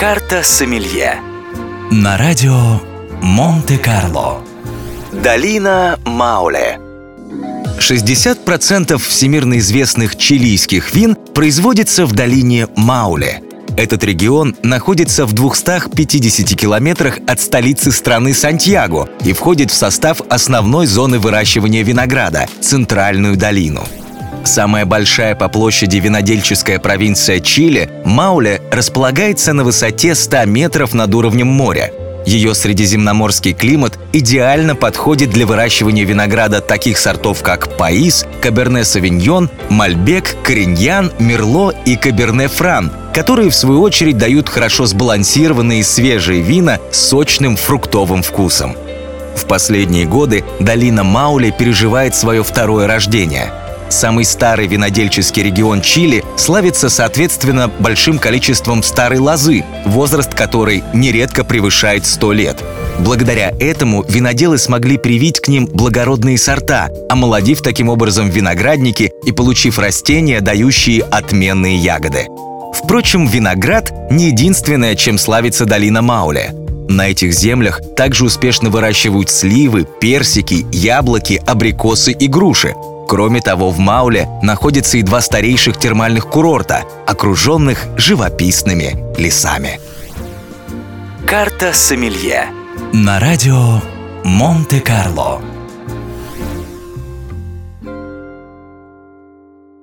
Карта Сомелье На радио Монте-Карло Долина Мауле 60% всемирно известных чилийских вин производится в долине Мауле. Этот регион находится в 250 километрах от столицы страны Сантьяго и входит в состав основной зоны выращивания винограда – Центральную долину. Самая большая по площади винодельческая провинция Чили, Мауле, располагается на высоте 100 метров над уровнем моря. Ее средиземноморский климат идеально подходит для выращивания винограда таких сортов, как Паис, Каберне Савиньон, Мальбек, Кореньян, Мерло и Каберне Фран, которые в свою очередь дают хорошо сбалансированные свежие вина с сочным фруктовым вкусом. В последние годы долина Мауле переживает свое второе рождение – Самый старый винодельческий регион Чили славится, соответственно, большим количеством старой лозы, возраст которой нередко превышает 100 лет. Благодаря этому виноделы смогли привить к ним благородные сорта, омолодив таким образом виноградники и получив растения, дающие отменные ягоды. Впрочем, виноград не единственное, чем славится долина Мауле. На этих землях также успешно выращивают сливы, персики, яблоки, абрикосы и груши. Кроме того, в Мауле находятся и два старейших термальных курорта, окруженных живописными лесами. Карта Сомелье На радио Монте-Карло